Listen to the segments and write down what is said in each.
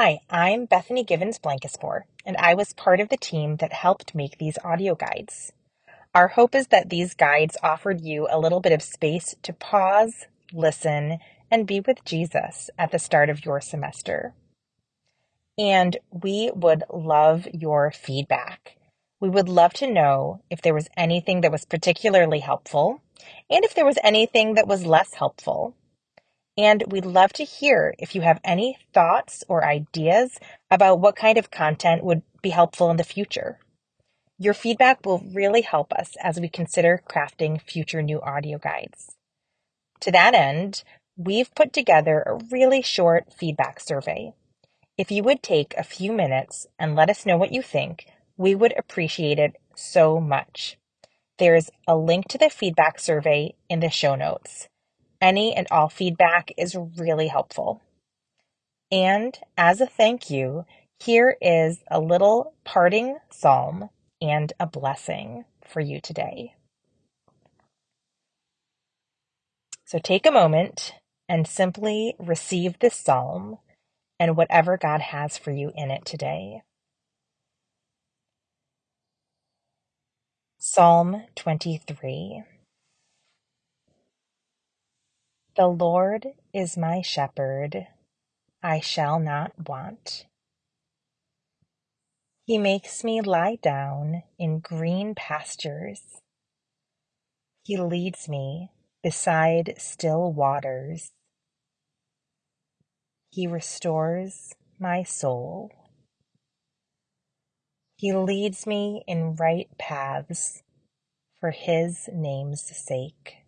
Hi, I'm Bethany Givens Blankespor, and I was part of the team that helped make these audio guides. Our hope is that these guides offered you a little bit of space to pause, listen, and be with Jesus at the start of your semester. And we would love your feedback. We would love to know if there was anything that was particularly helpful and if there was anything that was less helpful. And we'd love to hear if you have any thoughts or ideas about what kind of content would be helpful in the future. Your feedback will really help us as we consider crafting future new audio guides. To that end, we've put together a really short feedback survey. If you would take a few minutes and let us know what you think, we would appreciate it so much. There's a link to the feedback survey in the show notes. Any and all feedback is really helpful. And as a thank you, here is a little parting psalm and a blessing for you today. So take a moment and simply receive this psalm and whatever God has for you in it today. Psalm 23 The Lord is my shepherd, I shall not want. He makes me lie down in green pastures. He leads me beside still waters. He restores my soul. He leads me in right paths for his name's sake.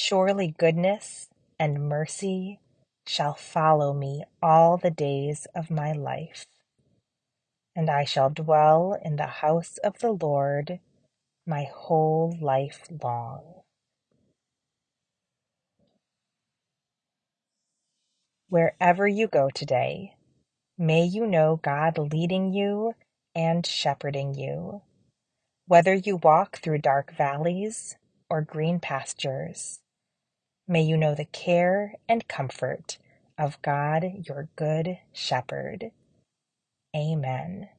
Surely goodness and mercy shall follow me all the days of my life, and I shall dwell in the house of the Lord my whole life long. Wherever you go today, may you know God leading you and shepherding you. Whether you walk through dark valleys or green pastures. May you know the care and comfort of God, your good shepherd. Amen.